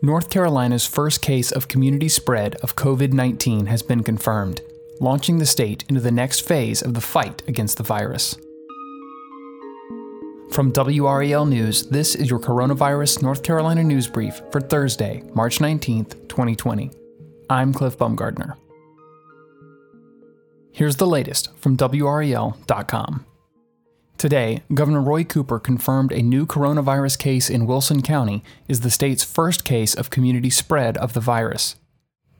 North Carolina's first case of community spread of COVID 19 has been confirmed, launching the state into the next phase of the fight against the virus. From WRAL News, this is your Coronavirus North Carolina News Brief for Thursday, March 19th, 2020. I'm Cliff Baumgardner. Here's the latest from WRAL.com. Today, Governor Roy Cooper confirmed a new coronavirus case in Wilson County is the state's first case of community spread of the virus.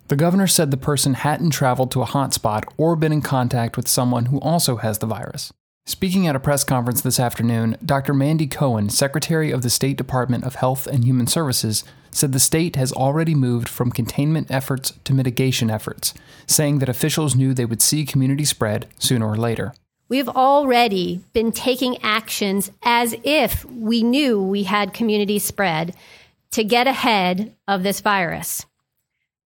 The governor said the person hadn't traveled to a hotspot or been in contact with someone who also has the virus. Speaking at a press conference this afternoon, Dr. Mandy Cohen, Secretary of the State Department of Health and Human Services, said the state has already moved from containment efforts to mitigation efforts, saying that officials knew they would see community spread sooner or later. We've already been taking actions as if we knew we had community spread to get ahead of this virus.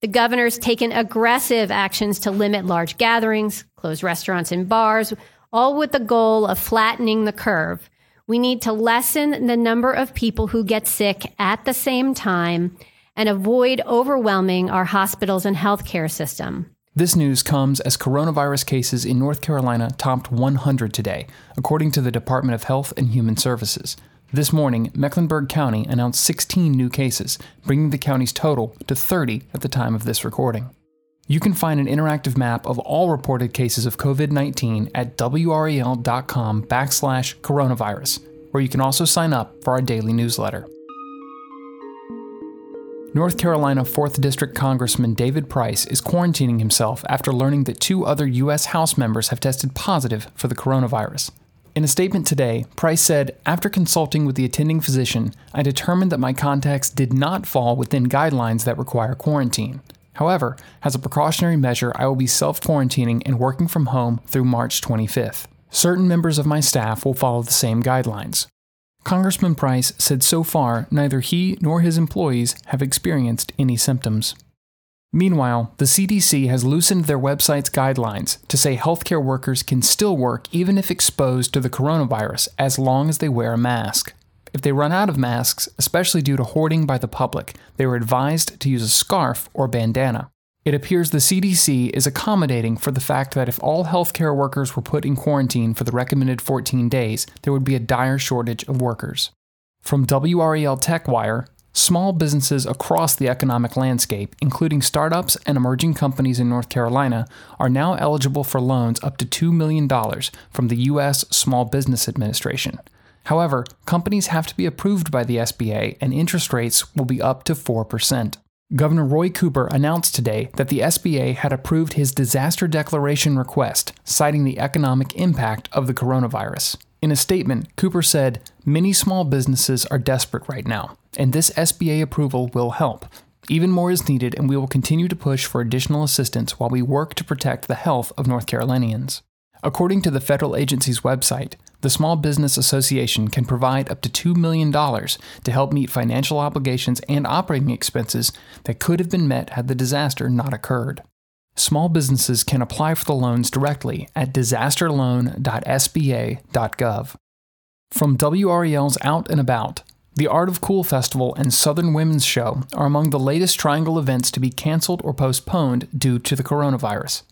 The governor's taken aggressive actions to limit large gatherings, close restaurants and bars, all with the goal of flattening the curve. We need to lessen the number of people who get sick at the same time and avoid overwhelming our hospitals and healthcare system. This news comes as coronavirus cases in North Carolina topped 100 today, according to the Department of Health and Human Services. This morning, Mecklenburg County announced 16 new cases, bringing the county's total to 30 at the time of this recording. You can find an interactive map of all reported cases of COVID 19 at wral.com backslash coronavirus, where you can also sign up for our daily newsletter. North Carolina 4th District Congressman David Price is quarantining himself after learning that two other U.S. House members have tested positive for the coronavirus. In a statement today, Price said, After consulting with the attending physician, I determined that my contacts did not fall within guidelines that require quarantine. However, as a precautionary measure, I will be self quarantining and working from home through March 25th. Certain members of my staff will follow the same guidelines. Congressman Price said so far neither he nor his employees have experienced any symptoms. Meanwhile, the CDC has loosened their website's guidelines to say healthcare workers can still work even if exposed to the coronavirus as long as they wear a mask. If they run out of masks, especially due to hoarding by the public, they are advised to use a scarf or bandana. It appears the CDC is accommodating for the fact that if all healthcare workers were put in quarantine for the recommended 14 days, there would be a dire shortage of workers. From WRAL TechWire, small businesses across the economic landscape, including startups and emerging companies in North Carolina, are now eligible for loans up to $2 million from the U.S. Small Business Administration. However, companies have to be approved by the SBA, and interest rates will be up to 4%. Governor Roy Cooper announced today that the SBA had approved his disaster declaration request, citing the economic impact of the coronavirus. In a statement, Cooper said, Many small businesses are desperate right now, and this SBA approval will help. Even more is needed, and we will continue to push for additional assistance while we work to protect the health of North Carolinians. According to the federal agency's website, the Small Business Association can provide up to $2 million to help meet financial obligations and operating expenses that could have been met had the disaster not occurred. Small businesses can apply for the loans directly at disasterloan.sba.gov. From WRAL's Out and About, the Art of Cool Festival and Southern Women's Show are among the latest Triangle events to be canceled or postponed due to the coronavirus.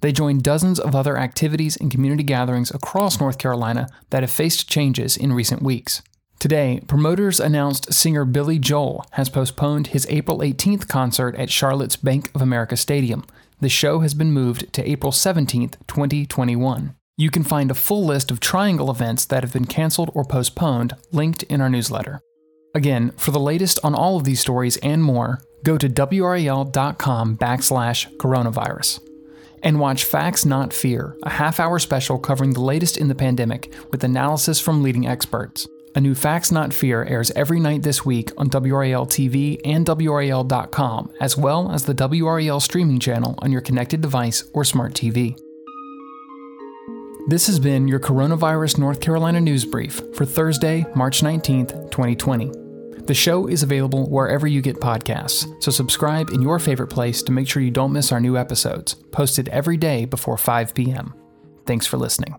They join dozens of other activities and community gatherings across North Carolina that have faced changes in recent weeks. Today, promoters announced singer Billy Joel has postponed his April 18th concert at Charlotte's Bank of America Stadium. The show has been moved to April 17th, 2021. You can find a full list of Triangle events that have been canceled or postponed linked in our newsletter. Again, for the latest on all of these stories and more, go to wral.com backslash coronavirus and watch Facts Not Fear, a half hour special covering the latest in the pandemic with analysis from leading experts. A new Facts Not Fear airs every night this week on WRAL TV and WRAL.com, as well as the WRAL streaming channel on your connected device or smart TV. This has been your Coronavirus North Carolina News Brief for Thursday, March 19th, 2020. The show is available wherever you get podcasts, so subscribe in your favorite place to make sure you don't miss our new episodes, posted every day before 5 p.m. Thanks for listening.